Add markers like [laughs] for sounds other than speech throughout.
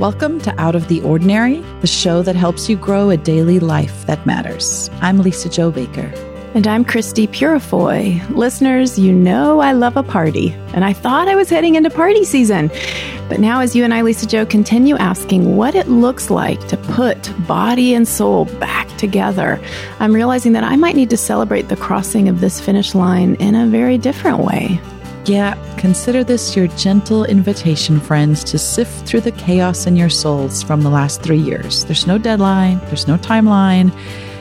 Welcome to Out of the Ordinary, the show that helps you grow a daily life that matters. I'm Lisa Jo Baker. And I'm Christie Purifoy. Listeners, you know I love a party, and I thought I was heading into party season. But now, as you and I, Lisa Jo, continue asking what it looks like to put body and soul back together, I'm realizing that I might need to celebrate the crossing of this finish line in a very different way. Yeah, consider this your gentle invitation, friends, to sift through the chaos in your souls from the last three years. There's no deadline, there's no timeline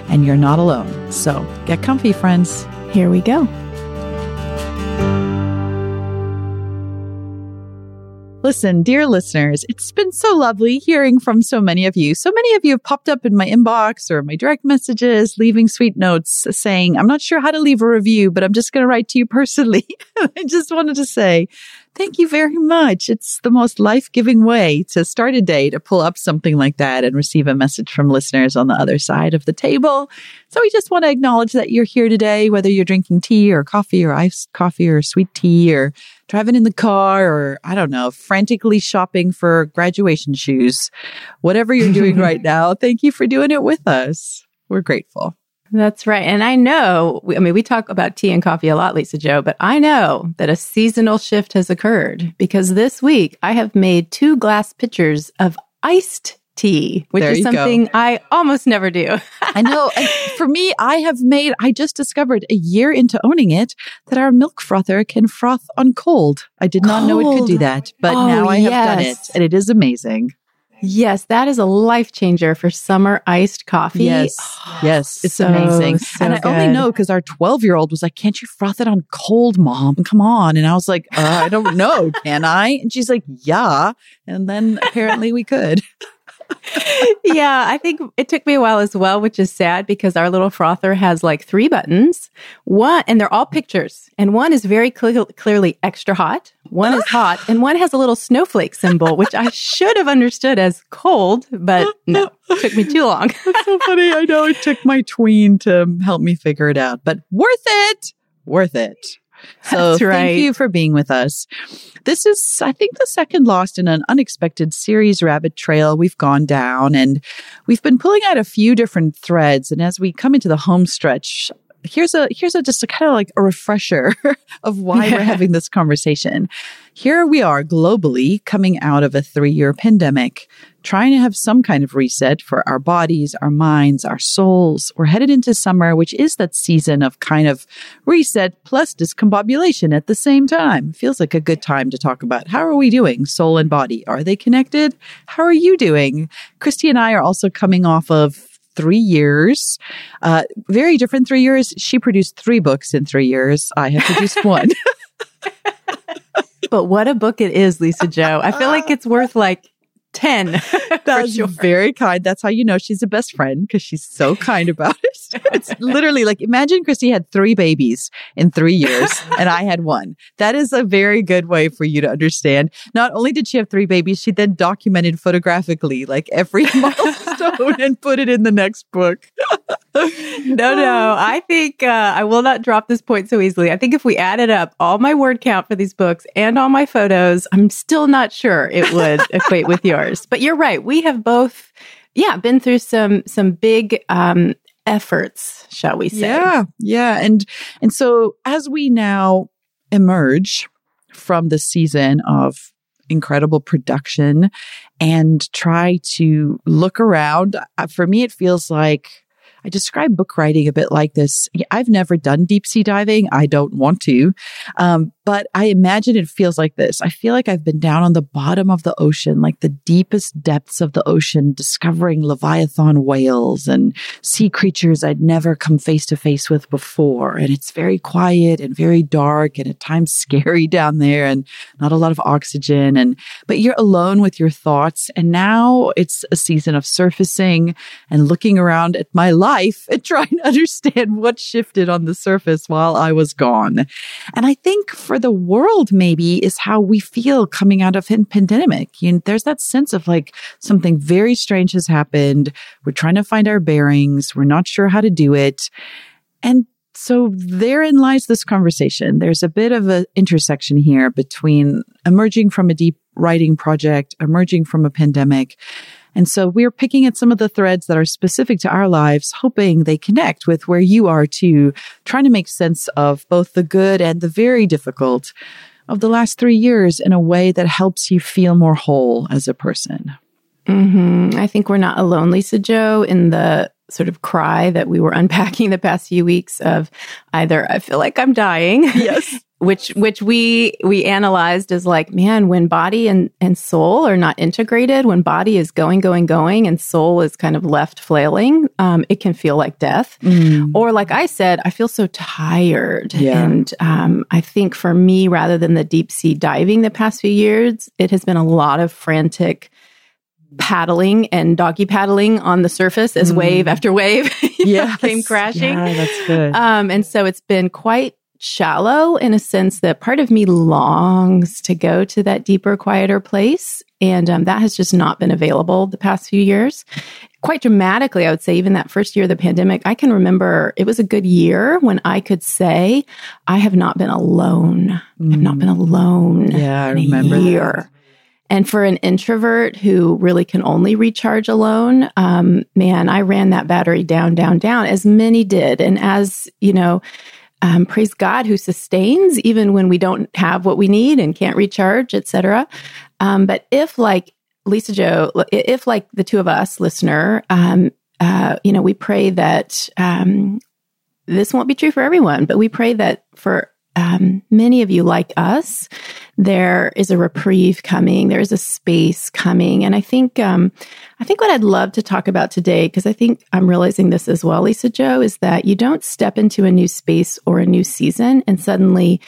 and you're not alone. So get comfy, friends. Here we go. Listen, dear listeners, it's been so lovely hearing from so many of you. So many of you have popped up in my inbox or my direct messages, leaving sweet notes saying, I'm not sure how to leave a review, but I'm just going to write to you personally. [laughs] I just wanted to say Thank you very much. It's the most life giving way to start a day to pull up something like that and receive a message from listeners on the other side of the table. So we just want to acknowledge that you're here today, whether you're drinking tea or coffee or iced coffee or sweet tea or driving in the car or I don't know, frantically shopping for graduation shoes. Whatever you're doing [laughs] right now, thank you for doing it with us. We're grateful. That's right. And I know, I mean, we talk about tea and coffee a lot, Lisa Jo, but I know that a seasonal shift has occurred because this week I have made two glass pitchers of iced tea, which there is something go. I almost never do. [laughs] I know. For me, I have made, I just discovered a year into owning it that our milk frother can froth on cold. I did not cold. know it could do that, but oh, now I have done it and it is amazing. Yes, that is a life changer for summer iced coffee. Yes. Oh, yes. It's so, amazing. So and I good. only know because our 12 year old was like, can't you froth it on cold, mom? Come on. And I was like, uh, I don't know. Can I? And she's like, yeah. And then apparently we could. [laughs] yeah, I think it took me a while as well, which is sad because our little frother has like three buttons. One, and they're all pictures, and one is very cl- clearly extra hot. One is hot, and one has a little snowflake symbol, which I should have understood as cold, but no, took me too long. [laughs] That's so funny. I know it took my tween to help me figure it out, but worth it. Worth it. So right. thank you for being with us. This is, I think, the second Lost in an Unexpected series rabbit trail we've gone down, and we've been pulling out a few different threads. And as we come into the home stretch, here's a here's a just a kind of like a refresher [laughs] of why yeah. we're having this conversation. Here we are globally coming out of a 3-year pandemic, trying to have some kind of reset for our bodies, our minds, our souls. We're headed into summer, which is that season of kind of reset plus discombobulation at the same time. Feels like a good time to talk about how are we doing, soul and body? Are they connected? How are you doing? Christie and I are also coming off of three years. Uh, very different three years. She produced three books in three years. I have produced [laughs] one. but what a book it is, Lisa Jo. I feel like it's worth like 10. [laughs] That's sure. very kind. That's how you know she's a best friend because she's so kind about it. [laughs] It's literally like imagine Christie had three babies in three years and I had one. That is a very good way for you to understand. Not only did she have three babies, she then documented photographically like every [laughs] milestone and put it in the next book. [laughs] no, no. I think uh, I will not drop this point so easily. I think if we added up all my word count for these books and all my photos, I'm still not sure it would [laughs] equate with yours. But you're right. We have both, yeah, been through some some big um, efforts, shall we say? Yeah, yeah. And and so as we now emerge from the season of incredible production and try to look around, uh, for me, it feels like I describe book writing a bit like this. I've never done deep sea diving. I don't want to. Um, but I imagine it feels like this. I feel like I've been down on the bottom of the ocean, like the deepest depths of the ocean, discovering Leviathan whales and sea creatures I'd never come face to face with before. And it's very quiet and very dark and at times [laughs] scary down there and not a lot of oxygen. And, but you're alone with your thoughts. And now it's a season of surfacing and looking around at my life and [laughs] trying to understand what shifted on the surface while I was gone. And I think for the world maybe is how we feel coming out of a pandemic. You know, there's that sense of like something very strange has happened. We're trying to find our bearings. We're not sure how to do it. And so therein lies this conversation. There's a bit of an intersection here between emerging from a deep writing project, emerging from a pandemic. And so we're picking at some of the threads that are specific to our lives, hoping they connect with where you are too, trying to make sense of both the good and the very difficult of the last three years in a way that helps you feel more whole as a person. Mm-hmm. I think we're not alone, Lisa Jo, in the sort of cry that we were [laughs] unpacking the past few weeks of either I feel like I'm dying. Yes. [laughs] which which we we analyzed as like man when body and and soul are not integrated when body is going going going and soul is kind of left flailing um, it can feel like death mm. or like i said i feel so tired yeah. and um, i think for me rather than the deep sea diving the past few years it has been a lot of frantic paddling and doggy paddling on the surface as mm. wave after wave [laughs] yeah came crashing. Yeah, that's good. Um, and so it's been quite shallow in a sense that part of me longs to go to that deeper, quieter place. And um, that has just not been available the past few years. Quite dramatically, I would say, even that first year of the pandemic, I can remember it was a good year when I could say, I have not been alone. Mm. I've not mm. been alone. Yeah, I remember. year. That. And for an introvert who really can only recharge alone, um, man, I ran that battery down, down, down, as many did. And as, you know, um, praise God who sustains even when we don't have what we need and can't recharge, etc. Um, but if like Lisa Jo, if like the two of us, listener, um, uh, you know, we pray that um, this won't be true for everyone, but we pray that for um, many of you like us, there is a reprieve coming. There is a space coming, and I think um, I think what I'd love to talk about today, because I think I'm realizing this as well, Lisa Jo, is that you don't step into a new space or a new season and suddenly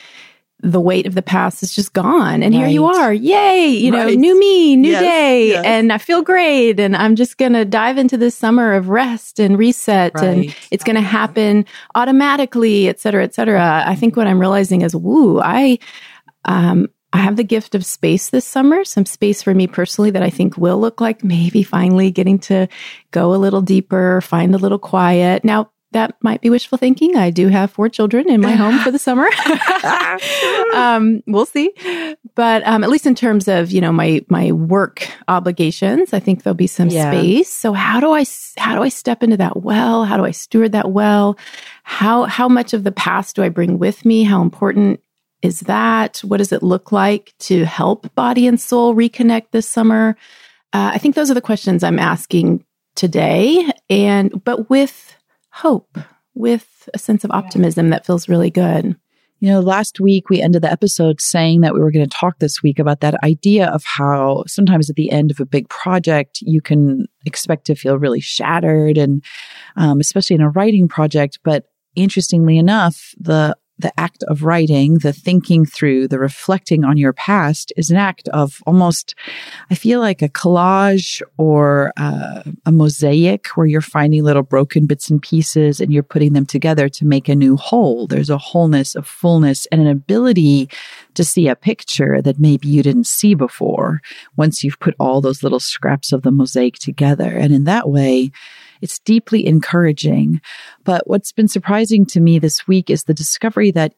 the weight of the past is just gone. And right. here you are. Yay. You right. know, new me, new yes, day. Yes. And I feel great. And I'm just going to dive into this summer of rest and reset. Right. And it's going to happen automatically, et cetera, et cetera. I think what I'm realizing is, woo, I, um, I have the gift of space this summer, some space for me personally that I think will look like maybe finally getting to go a little deeper, find a little quiet. Now, that might be wishful thinking. I do have four children in my home for the summer. [laughs] [laughs] um, we'll see, but um, at least in terms of you know my my work obligations, I think there'll be some yeah. space. So how do I how do I step into that well? How do I steward that well? How how much of the past do I bring with me? How important is that? What does it look like to help body and soul reconnect this summer? Uh, I think those are the questions I'm asking today, and but with hope, with a sense of optimism that feels really good. You know, last week we ended the episode saying that we were going to talk this week about that idea of how sometimes at the end of a big project, you can expect to feel really shattered and, um, especially in a writing project. But interestingly enough, the the act of writing, the thinking through, the reflecting on your past is an act of almost, I feel like a collage or uh, a mosaic where you're finding little broken bits and pieces and you're putting them together to make a new whole. There's a wholeness, a fullness, and an ability to see a picture that maybe you didn't see before once you've put all those little scraps of the mosaic together. And in that way, it's deeply encouraging. But what's been surprising to me this week is the discovery that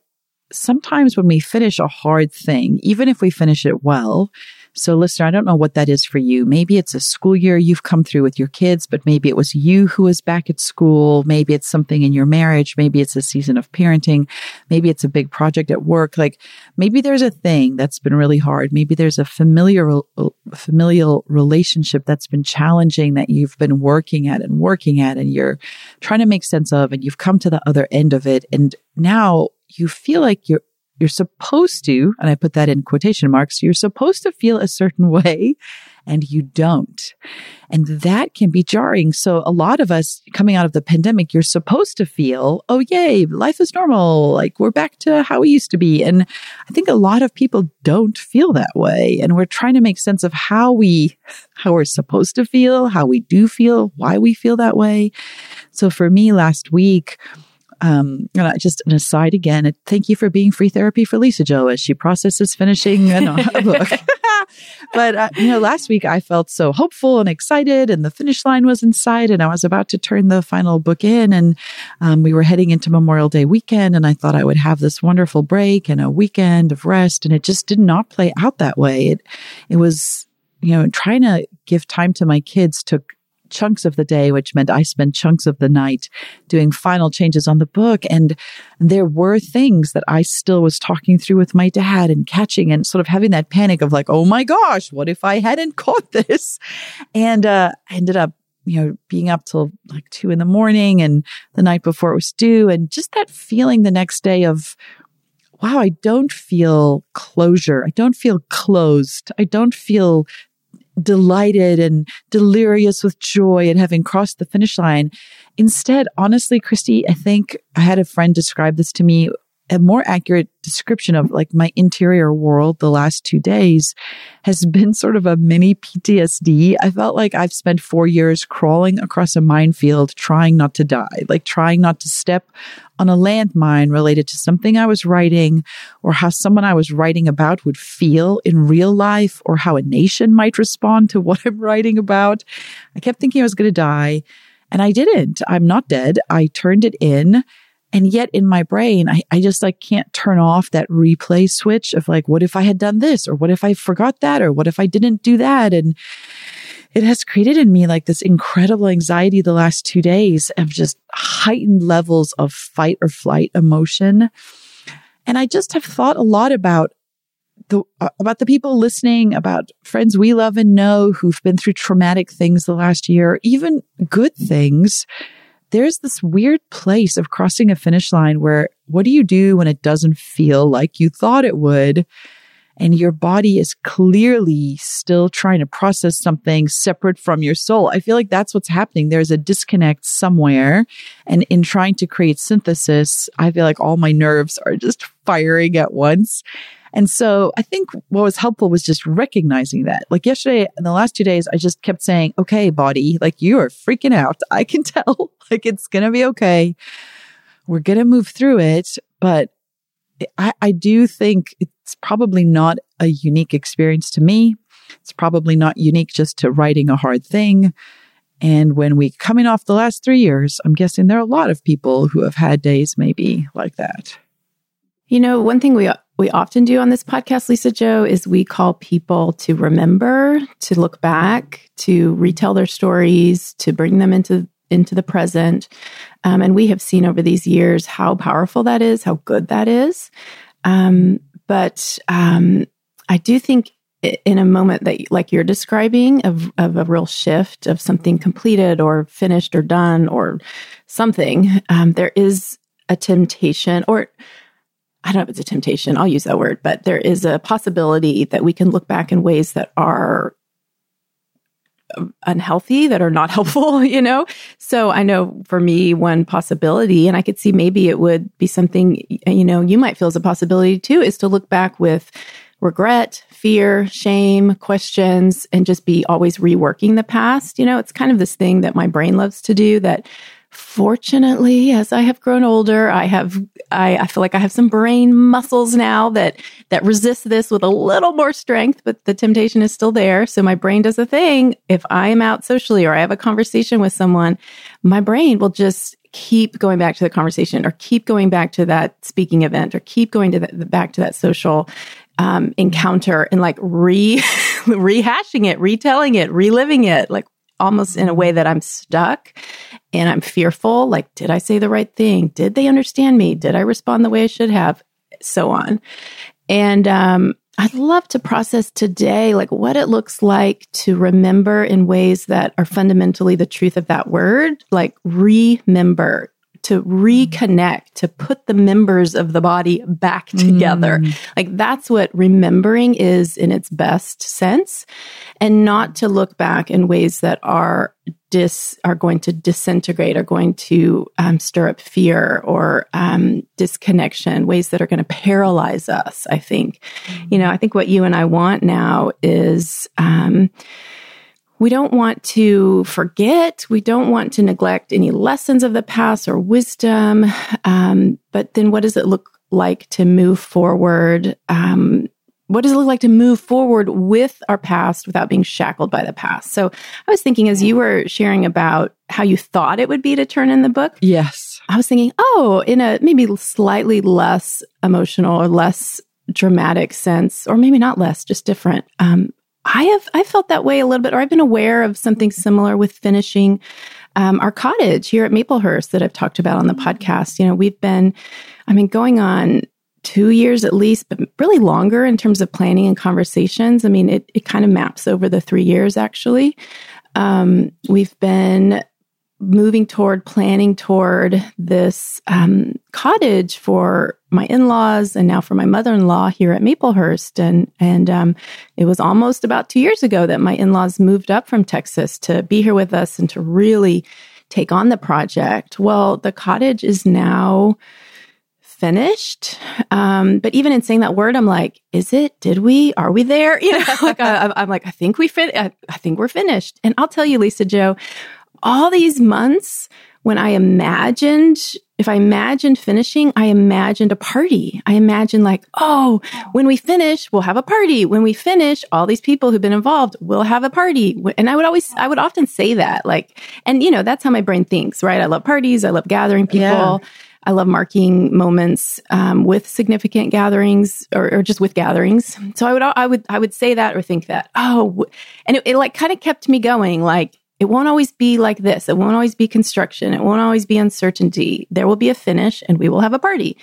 sometimes when we finish a hard thing, even if we finish it well, so, listener, I don't know what that is for you. Maybe it's a school year you've come through with your kids, but maybe it was you who was back at school. Maybe it's something in your marriage. Maybe it's a season of parenting. Maybe it's a big project at work. Like maybe there's a thing that's been really hard. Maybe there's a familiar, uh, familial relationship that's been challenging that you've been working at and working at and you're trying to make sense of and you've come to the other end of it. And now you feel like you're you're supposed to, and I put that in quotation marks, you're supposed to feel a certain [laughs] way and you don't. And that can be jarring. So a lot of us coming out of the pandemic, you're supposed to feel, oh, yay, life is normal. Like we're back to how we used to be. And I think a lot of people don't feel that way. And we're trying to make sense of how we, how we're supposed to feel, how we do feel, why we feel that way. So for me last week, Um, and I, just an aside again, thank you for being free therapy for Lisa Jo as she processes finishing a book. [laughs] but uh, you know, last week I felt so hopeful and excited, and the finish line was in sight, and I was about to turn the final book in, and um, we were heading into Memorial Day weekend, and I thought I would have this wonderful break and a weekend of rest, and it just did not play out that way. It it was you know trying to give time to my kids took chunks of the day, which meant I spent chunks of the night doing final changes on the book. And there were things that I still was talking through with my dad and catching and sort of having that panic of like, oh my gosh, what if I hadn't [laughs] caught this? And uh, I ended up you know, being up till like two in the morning and the night before it was due. And just that feeling the next day of, wow, I don't feel closure. I don't feel closed. I don't feel delighted and delirious with joy and having crossed the finish line. Instead, honestly, Christie, I think I had a friend describe this to me a more accurate description of like my interior world the last two days has been sort of a mini PTSD. I felt like I've spent four years crawling across a minefield trying not to die, like trying not to step on a landmine related to something I was writing or how someone I was writing about would feel in real life or how a nation might respond to [laughs] what I'm writing about. I kept thinking I was going to die and I didn't. I'm not dead. I turned it in and yet in my brain, I, I just like can't turn off that replay switch of like, what if I had done this? Or what if I forgot that? Or what if I didn't do that? And it has created in me like this incredible anxiety the last two days of just heightened levels of fight or flight emotion. And I just have thought a lot about the, uh, about the people listening, about friends we love and know who've been through traumatic things the last year, even good things there's this weird place of crossing a finish line where what do you do when it doesn't feel like you thought it would? And your body is clearly still trying to process something separate from your soul. I feel like that's what's happening. There's a disconnect somewhere. And in trying to create synthesis, I feel like all my nerves are just [laughs] firing at once. And so I think what was helpful was just recognizing that. Like yesterday, in the last two days, I just kept saying, okay, body, like you are freaking out. [laughs] I can tell, like it's going to be okay. We're going to move through it. But I, I do think it's probably not a unique experience to me. It's probably not unique just to writing a hard thing. And when we coming off the last three years, I'm guessing there are a lot of people who have had days maybe like that. You know, one thing we we often do on this podcast, Lisa Jo, is we call people to remember, to look back, to retell their stories, to bring them into into the present. Um, and we have seen over these years how powerful that is, how good that is. Um, but um, I do think in a moment that like you're describing of, of a real shift of something completed or finished or done or something, um, there is a temptation or I don't know if it's a temptation, I'll use that word, but there is a possibility that we can look back in ways that are unhealthy, that are not [laughs] helpful, you know? So I know for me, one possibility, and I could see maybe it would be something, you know, you might feel as a possibility too, is to look back with regret, fear, shame, questions, and just be always reworking the past. You know, it's kind of this thing that my brain loves to do that fortunately as i have grown older i have I, I, feel like i have some brain muscles now that that resist this with a little more strength but the temptation is still there. So my brain does a thing. If i am out socially or i have a conversation with someone my brain will just keep going back to the conversation or keep going back to that speaking event or keep going to the, back to that social um, encounter and like re [laughs] rehashing it retelling it reliving it. Like almost in a way that I'm stuck and I'm fearful. Like, did I say the right thing? Did they understand me? Did I respond the way I should have? So on. And um, I'd love to process today, like what it looks like to remember in ways that are fundamentally the truth of that word, like remember, to reconnect, to put the members of the body back together. Mm. Like that's what remembering is in its best sense and not to look back in ways that are dis are going to disintegrate, are going to um, stir up fear or um, disconnection, ways that are going to paralyze us. I think, mm. you know, I think what you and I want now is. Um, we don't want to forget. We don't want to neglect any lessons of the past or wisdom. Um, but then what does it look like to move forward? Um, what does it look like to move forward with our past without being shackled by the past? So I was thinking as you were sharing about how you thought it would be to turn in the book. Yes. I was thinking, oh, in a maybe slightly less emotional or less dramatic sense, or maybe not less, just different. Um, I have I felt that way a little bit, or I've been aware of something similar with finishing um, our cottage here at Maplehurst that I've talked about on the podcast. You know, we've been, I mean, going on two years at least, but really longer in terms of planning and conversations. I mean, it it kind of maps over the three years actually. Um, we've been moving toward planning toward this um, cottage for my in-laws and now for my mother-in-law here at Maplehurst and and um, it was almost about two years ago that my in-laws moved up from Texas to be here with us and to really take on the project. Well, the cottage is now finished. Um, but even in saying that word, I'm like, is it? Did we? Are we there? [laughs] You know, like I, am like, I think we fit. I, I think we're finished. And I'll tell you, Lisa Jo, all these months when I imagined, if I imagined finishing, I imagined a party. I imagined like, oh, when we finish, we'll have a party. When we finish, all these people who've been involved will have a party. And I would always, I would often say that like, and you know, that's how my brain thinks, right? I love parties. I love gathering people. Yeah. I love marking moments um, with significant gatherings or, or, just with gatherings. So I would, I would, I would say that or think that. Oh, and it, it like kind of kept me going. Like it won't always be like this. It won't always be construction. It won't always be uncertainty. There will be a finish and we will have a party.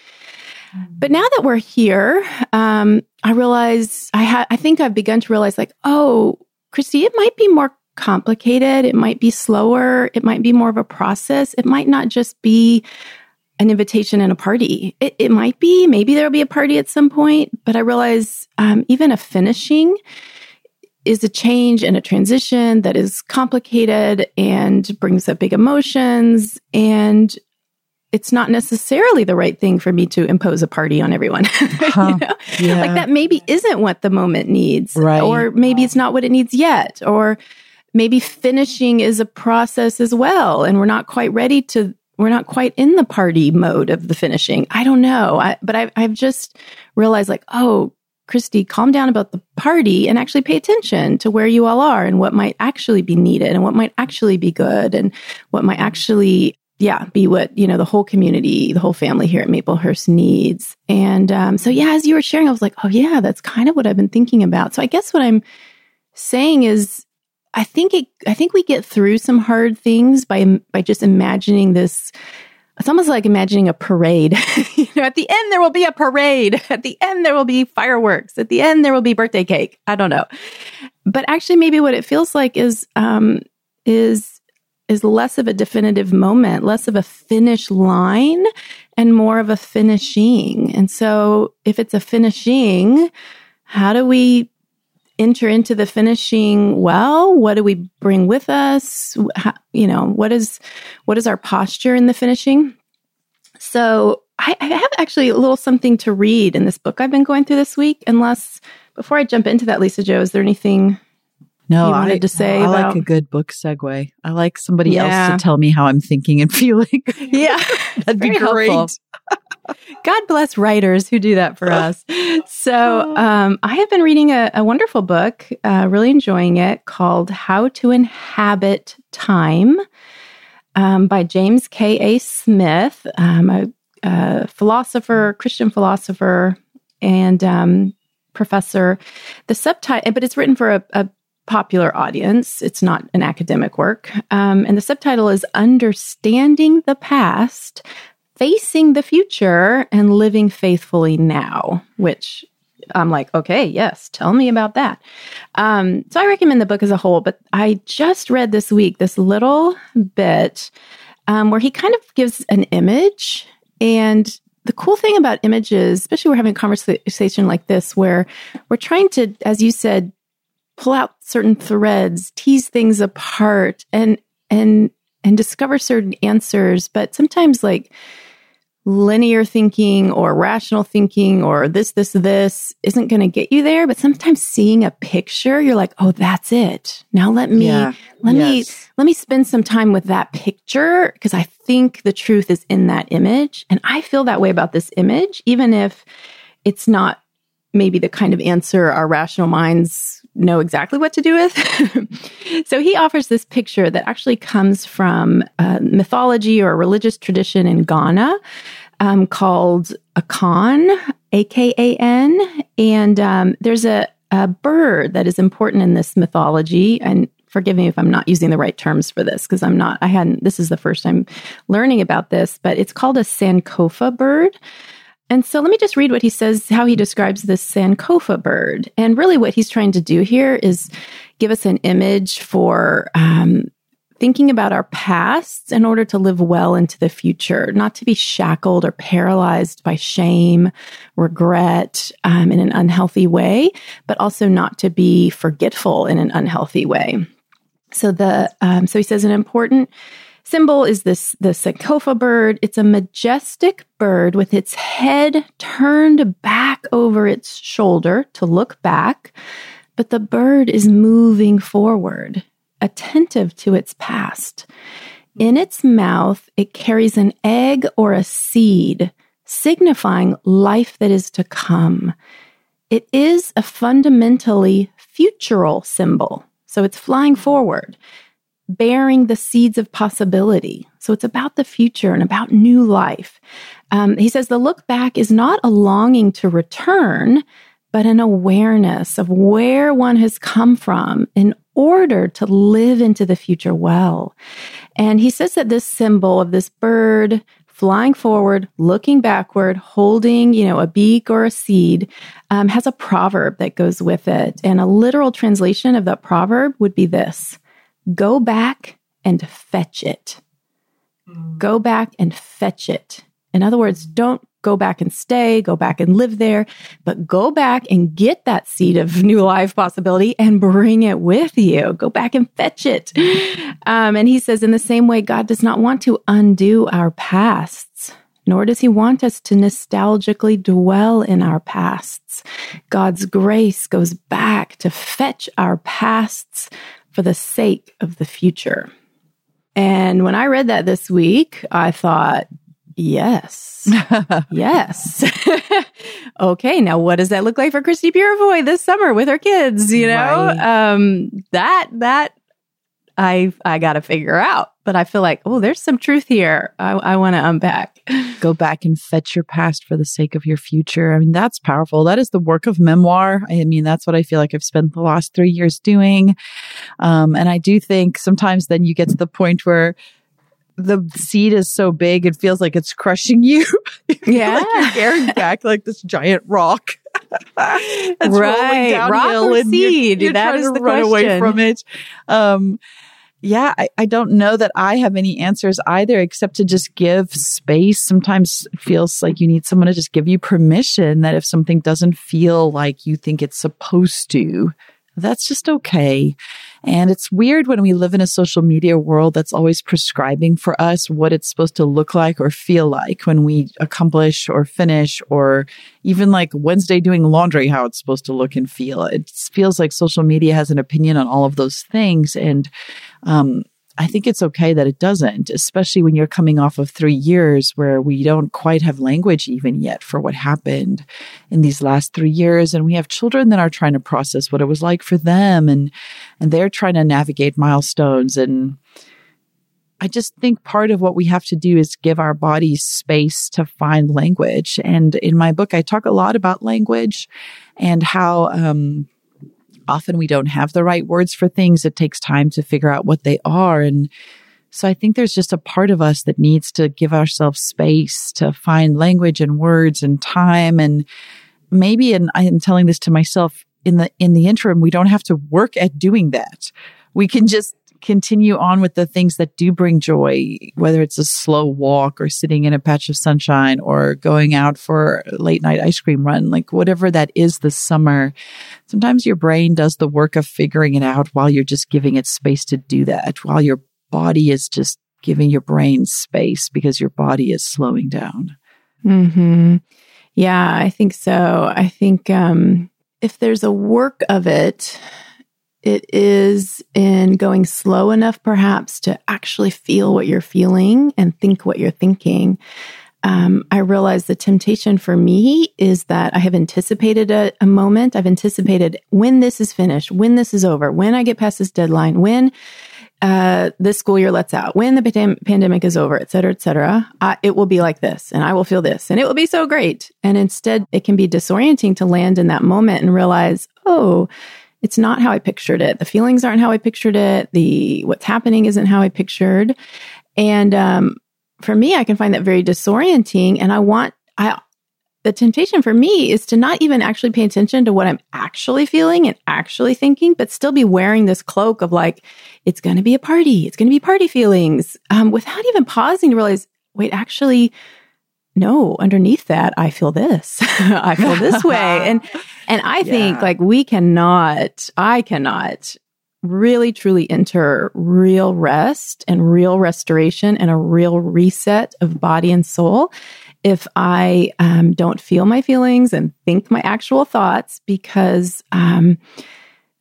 But now that we're here, um, I realize I ha- I think I've begun to realize like, oh, Christie, it might be more complicated. It might be slower. It might be more of a process. It might not just be an invitation and a party. It, it might be, maybe there'll be a party at some point, but I realize um, even a finishing is a change and a transition that is complicated and brings up big emotions. And it's not necessarily the right thing for me to impose a party on everyone. [laughs] Huh. you know? yeah. Like that maybe isn't what the moment needs. Right. Or maybe it's not what it needs yet. Or maybe finishing is a process as well. And we're not quite ready to, we're not quite in the party mode of the finishing. I don't know. I, but I've, I've just realized like, oh, Christie, calm down about the party and actually pay attention to where you all are and what might actually be needed and what might actually be good and what might actually, yeah, be what, you know, the whole community, the whole family here at Maplehurst needs. And um, so, yeah, as you were sharing, I was like, oh, yeah, that's kind of what I've been thinking about. So I guess what I'm saying is, I think it, I think we get through some hard things by, by just imagining this it's almost like imagining a parade. [laughs] you know, at the end there will be a parade. [laughs] At the end there will be fireworks. At the end there will be birthday cake. I don't know, but actually, maybe what it feels like is um, is is less of a definitive moment, less of a finish line, and more of a finishing. And so, if it's a finishing, how do we enter into the finishing well what do we bring with us How, you know what is what is our posture in the finishing so I, I, have actually a little something to read in this book i've been going through this week unless before i jump into that lisa jo is there anything no, you wanted I, to say I about... like a good book segue. I like somebody yeah. else to tell me how I'm thinking and [laughs] feeling. yeah, that'd be great. God bless writers who do that for [laughs] us. So, um, I have been reading a, a wonderful book, uh, really enjoying it, called How to Inhabit Time um, by James K.A. Smith, um, a, a, philosopher, Christian philosopher, and um, professor. The subtitle, but it's written for a, a popular audience. It's not an academic work. Um, and the subtitle is Understanding the Past facing the future and living faithfully now, which I'm like, okay, yes, tell me about that. Um, so I recommend the book as a whole, but I just read this week this little bit um, where he kind of gives an image. And the cool thing about images, especially we're having a conversation like this, where we're trying to, as you said, pull out certain threads, tease things apart, and and and discover certain answers. But sometimes, like linear thinking or rational thinking or this, this, this isn't going to get you there. But sometimes seeing a picture, you're like, oh, that's it. Now let me, yeah. let yes. me, let me spend some time with that picture because I think the truth is in that image. And I feel that way about this image, even if it's not maybe the kind of answer our rational minds know exactly what to do with. [laughs] so he offers this picture that actually comes from mythology or a religious tradition in Ghana um, called Akan, A K A N. And um, there's a, a bird that is important in this mythology. And forgive me if I'm not using the right terms for this because I'm not, I hadn't, this is the first time learning about this, but it's called a Sankofa bird. And so let me just read what he says, how he describes this Sankofa bird. And really, what he's trying to do here is give us an image for um, thinking about our pasts in order to live well into the future, not to be shackled or paralyzed by shame, regret um, in an unhealthy way, but also not to be forgetful in an unhealthy way. So the um, so he says an important symbol is this the Sankofa bird. It's a majestic bird with its head turned back over its shoulder to look back, but the bird is moving forward, attentive to its past. In its mouth, it carries an egg or a seed, signifying life that is to come. It is a fundamentally futural symbol. So it's flying forward bearing the seeds of possibility. So it's about the future and about new life. Um, he says the look back is not a longing to return, but an awareness of where one has come from in order to live into the future well. And he says that this symbol of this bird flying forward, looking backward, holding, you know, a beak or a seed, um, has a proverb that goes with it. And a literal translation of that proverb would be this go back and fetch it. Go back and fetch it. In other words, don't go back and stay, go back and live there, but go back and get that seed of [laughs] new life possibility and bring it with you. Go back and fetch it. Um, and he says, in the same way, God does not want to undo our pasts, nor does he want us to nostalgically dwell in our pasts. God's grace goes back to fetch our pasts for the sake of the future. And when I read that this week, I thought, yes, [laughs] yes. [laughs] okay, now what does that look like for Christie Purifoy this summer with her kids? You know, right. um, that that I I got to figure out. But I feel like, oh, there's some truth here. I, I want to unpack. Go back and fetch your past for the sake of your future. I mean, that's powerful. That is the work of memoir. I mean, that's what I feel like I've spent the last three years doing. Um, and I do think sometimes then you get to the point where the seed is so big, it feels like it's crushing you. [laughs] yeah. like you're carrying back like this giant rock. [laughs] right. Rock or and seed? You're, you're that is the run question. away from it. Um, yeah, I, I don't know that I have any answers either, except to just give space. Sometimes it feels like you need someone to just give you permission that if something doesn't feel like you think it's supposed to, that's just okay. And it's weird when we live in a social media world that's always prescribing for us what it's supposed to look like or feel like when we accomplish or finish or even like Wednesday doing laundry, how it's supposed to look and feel. It feels like social media has an opinion on all of those things. And, um, I think it's okay that it doesn't, especially when you're coming off of three years where we don't quite have language even yet for what happened in these last three years. And we have children that are trying to process what it was like for them and, and they're trying to navigate milestones. And I just think part of what we have to do is give our bodies space to find language. And in my book, I talk a lot about language and how, um, often we don't have the right words for things. It takes time to figure out what they are. And so I think there's just a part of us that needs to give ourselves space to find language and words and time. And maybe, and I am telling this to myself in the, in the interim, we don't have to work at doing that. We can just continue on with the things that do bring joy, whether it's a slow walk or sitting in a patch of sunshine or going out for a late night ice cream run, like whatever that is this summer. Sometimes your brain does the work of figuring it out while you're just giving it space to do that, while your body is just giving your brain space because your body is slowing down. Hmm. Yeah, I think so. I think um, if there's a work of it, it is in going slow enough, perhaps, to actually feel what you're feeling and think what you're thinking. Um, I realize the temptation for me is that I have anticipated a, a, moment. I've anticipated when this is finished, when this is over, when I get past this deadline, when uh, this school year lets out, when the pandem- pandemic is over, et cetera, et cetera, uh, it will be like this and I will feel this and it will be so great. And instead, it can be disorienting to land in that moment and realize, oh, it's not how I pictured it. The feelings aren't how I pictured it. The what's happening isn't how I pictured. And um, for me, I can find that very disorienting. And I want, I, the temptation for me is to not even actually pay attention to what I'm actually feeling and actually thinking, but still be wearing this cloak of like, it's going to be a party. It's going to be party feelings um, without even pausing to realize, wait, actually, no, underneath that, I feel this. [laughs] I feel this way. [laughs] And, and I yeah. think like we cannot, I cannot really truly enter real rest and real restoration and a real reset of body and soul if I um, don't feel my feelings and think my actual thoughts because um,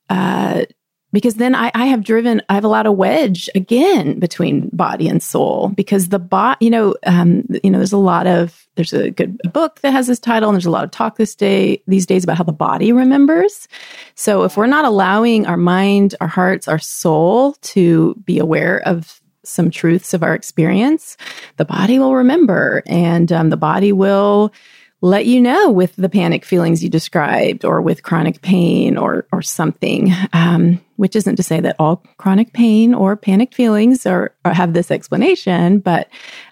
uh, because then I, I have driven I have allowed a wedge again between body and soul because the bot you know um, you know there's a lot of there's a good book that has this title and there's a lot of talk this day these days about how the body remembers. So if we're not allowing our mind our hearts our soul to be aware of some truths of our experience, the body will remember and um, the body will let you know with the panic feelings you described or with chronic pain or or something um, which isn't to say that all chronic pain or panicked feelings are, are have this explanation but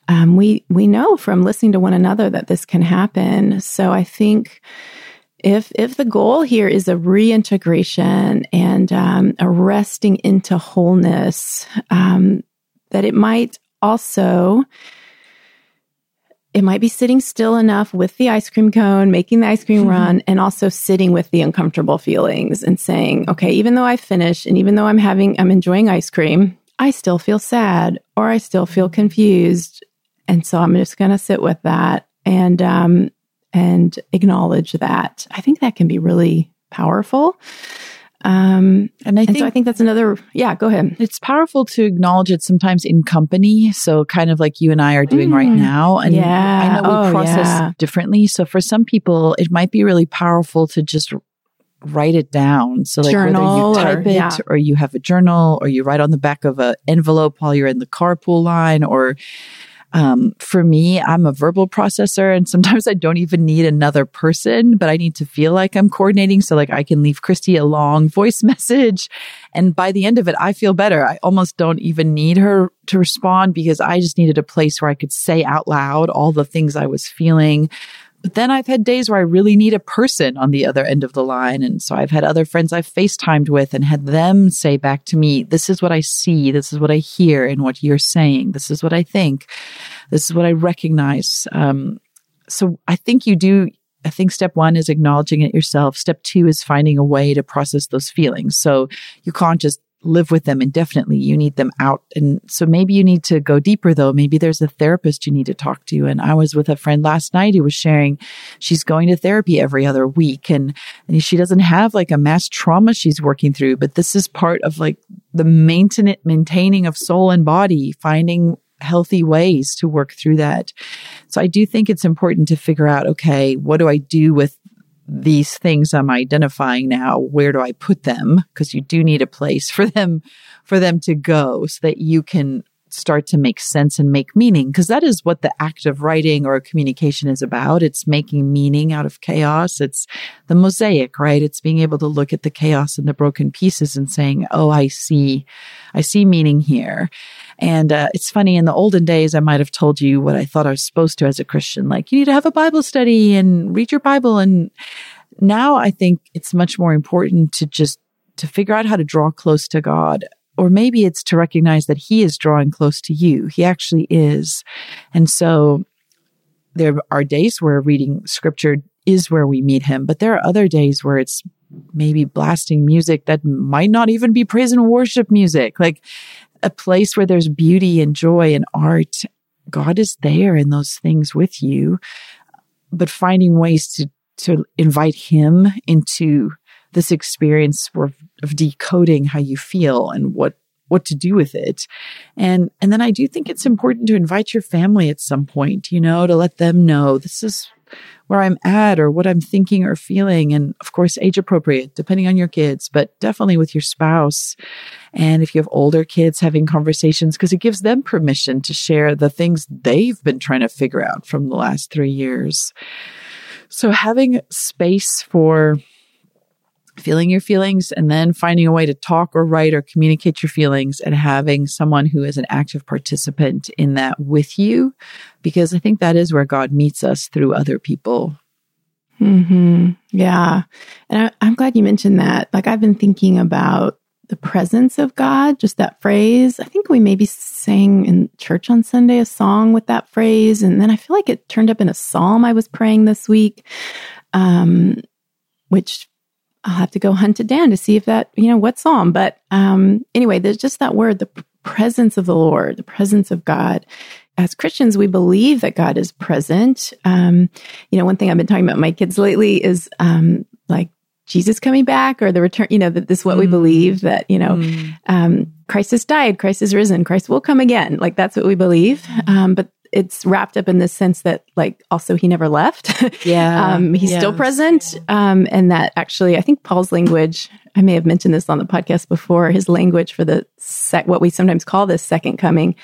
um, we we know from listening to one another that this can happen. So i think if if the goal here is a reintegration and um, a resting into wholeness um, that it might also it might be sitting still enough with the ice cream cone, making the ice cream mm-hmm. run, and also sitting with the uncomfortable feelings and saying, okay, even though I finish and even though I'm having, I'm enjoying ice cream, I still feel sad or I still feel confused. And so I'm just going to sit with that and, um, and acknowledge that. I think that can be really powerful. Um, and I think, and so I think that's another, yeah, go ahead. It's powerful to acknowledge it sometimes in company. So kind of like you and I are doing mm, right now. And yeah. I know we oh, process yeah. differently. So for some people, it might be really powerful to just write it down. So like journal whether you type or, it yeah. or you have a journal or you write on the back of an envelope while you're in the carpool line or um, for me, I'm a verbal processor and sometimes I don't even need another person, but I need to feel like I'm coordinating. So like I can leave Christie a long voice [laughs] message. And by the end of it, I feel better. I almost don't even need her to respond because I just needed a place where I could say out loud all the things I was feeling. But then I've had days where I really need a person on the other end of the line. And so I've had other friends I've FaceTimed with and had them say back to me, this is what I see. This is what I hear in what you're saying. This is what I think. This is what I recognize. Um, so I think you do. I think step one is acknowledging it yourself. Step two is finding a way to process those feelings. So you can't just live with them indefinitely. You need them out. And so maybe you need to go deeper though. Maybe there's a therapist you need to talk to. And I was with a friend last night who was sharing she's going to therapy every other week and, and she doesn't have like a mass trauma she's working through, but this is part of like the maintenance, maintaining of soul and body, finding healthy ways to work through that. So I do think it's important to figure out, okay, what do I do with these things I'm identifying now, where do I put them? Because you do need a place for them, for them to go so that you can start to make sense and make meaning. Because that is what the act of writing or communication is about. It's making meaning out of chaos. It's the mosaic, right? It's being able to look at the chaos and the broken pieces and saying, Oh, I see, I see meaning here. And uh, it's funny, in the olden days, I might have told you what I thought I was supposed to as a Christian. Like, you need to have a Bible study and read your Bible. And now I think it's much more important to just to figure out how to draw close to God. Or maybe it's to recognize that He is drawing close to you. He actually is. And so there are days where reading scripture is where we meet Him, but there are other days where it's maybe blasting music that might not even be praise and worship music. Like a place where there's beauty and joy and art God is there in those things with you, but finding ways to, to invite him into this experience of, decoding how you feel and what what to do with it. And and then I do think it's important to invite your family at some point, you know, to let them know this is where I'm at or what I'm thinking or feeling. And of course, age appropriate, depending on your kids, but definitely with your spouse. And if you have older kids, having conversations because it gives them permission to share the things they've been trying to figure out from the last three years. So having space for feeling your feelings and then finding a way to talk or write or communicate your feelings and having someone who is an active participant in that with you because i think that is where god meets us through other people. Hmm yeah. And I, i'm glad you mentioned that. Like i've been thinking about the presence of god just that phrase. I think we maybe sang in church on sunday a song with that phrase and then i feel like it turned up in a psalm i was praying this week um, which I'll have to go hunt it down to see if that, you know, what psalm. But um, anyway, there's just that word, the presence of the Lord, the presence of God. As Christians, we believe that God is present. Um, you know, one thing I've been talking about my kids lately is um, like Jesus coming back or the return, you know, that this is what mm. we believe that, you know, mm. um, Christ has died, Christ is risen, Christ will come again. Like that's what we believe. Um, but it's wrapped up in the sense that like also he never left. [laughs] Yeah. um, he's yes. still present. Um, and that actually, I think Paul's language, I may have mentioned this on the podcast before, his language for the sec, what we sometimes call this second coming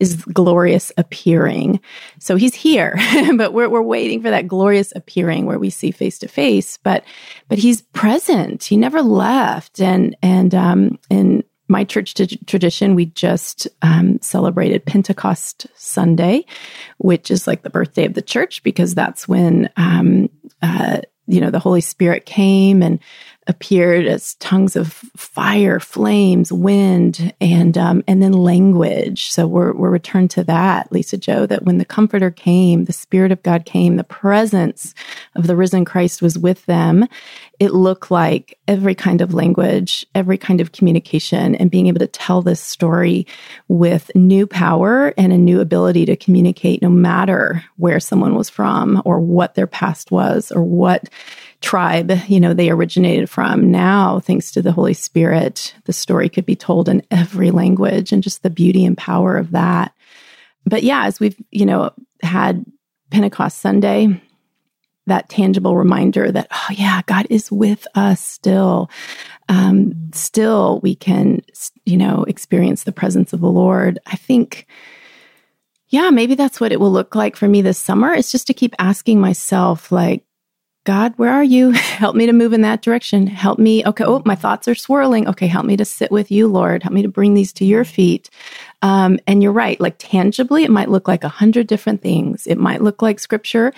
is glorious appearing. So he's here, [laughs] but we're, we're waiting for that glorious appearing where we see face to face, but, but he's present. He never left. And, and, um, and my church t- tradition, we just um, celebrated Pentecost Sunday, which is like the birthday of the church because that's when um, uh, you know the Holy Spirit came and appeared as tongues of fire, flames, wind, and um, and then language. So we're we're returned to that, Lisa Jo. That when the Comforter came, the Spirit of God came, the presence of the risen Christ was with them. It looked like every kind of language, every kind of communication, and being able to tell this story with new power and a new ability to communicate, no matter where someone was from or what their past was or what tribe, you know, they originated from. Now, thanks to the Holy Spirit, the story could be told in every language and just the beauty and power of that. But yeah, as we've, you know, had Pentecost Sunday, that tangible reminder that, oh, yeah, God is with us still. Um, still, we can, you know, experience the presence of the Lord. I think, yeah, maybe that's what it will look like for me this summer. It's just to keep asking myself, like, God, where are you? [laughs] help me to move in that direction. Help me. Okay. Oh, my thoughts are swirling. Okay. Help me to sit with you, Lord. Help me to bring these to your feet. Um, and you're right. Like tangibly, it might look like a hundred different things. It might look like scripture.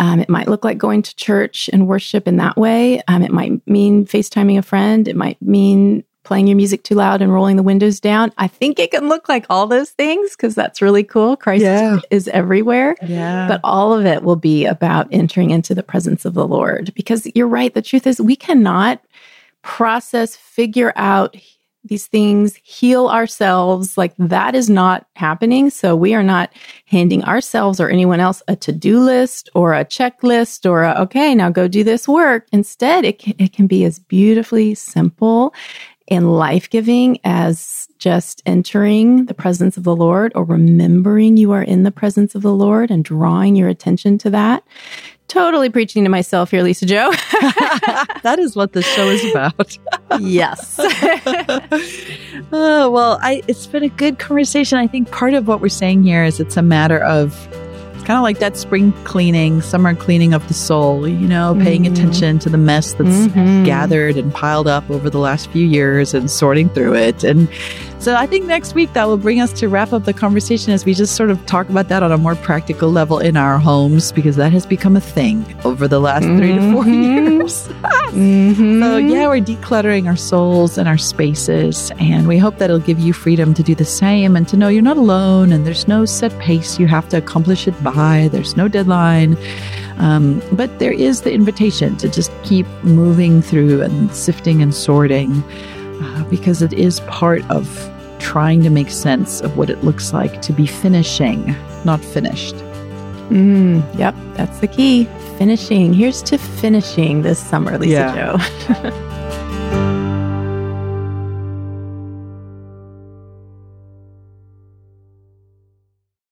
Um, it might look like going to church and worship in that way. Um, it might mean FaceTiming a friend. It might mean playing your music too loud and rolling the windows down. I think it can look like all those things because that's really cool. Christ yeah. is everywhere. Yeah. But all of it will be about entering into the presence of the Lord because you're right. The truth is, we cannot process, figure out these things, heal ourselves. Like that is not happening. So we are not handing ourselves or anyone else a to do list or a checklist or a, okay, now go do this work. Instead, it can, it can be as beautifully simple and life giving as just entering the presence of the Lord or remembering you are in the presence of the Lord and drawing your attention to that. Totally preaching to myself here, Lisa Jo. [laughs] that is what this show is about. yes. [laughs] oh, well, I, it's been a good conversation. I think part of what we're saying here is it's a matter of kind of like that spring cleaning, summer cleaning of the soul, you know, paying mm-hmm. attention to the mess that's mm-hmm. gathered and piled up over the last few years and sorting through it. And so I think next week that will bring us to wrap up the conversation as we just sort of talk about that on a more practical level in our homes because that has become a thing over the last mm-hmm. three to four mm-hmm. years. mm-hmm. So yeah, we're decluttering our souls and our spaces, and we hope that it'll give you freedom to do the same and to know you're not alone and there's no set pace you have to accomplish it by. There's no deadline. Um, but there is the invitation to just keep moving through and sifting and sorting uh, because it is part of trying to make sense of what it looks like to be finishing, not finished. Mm, yep, that's the key. Finishing. Here's to finishing this summer, Lisa Yeah. Jo. [laughs]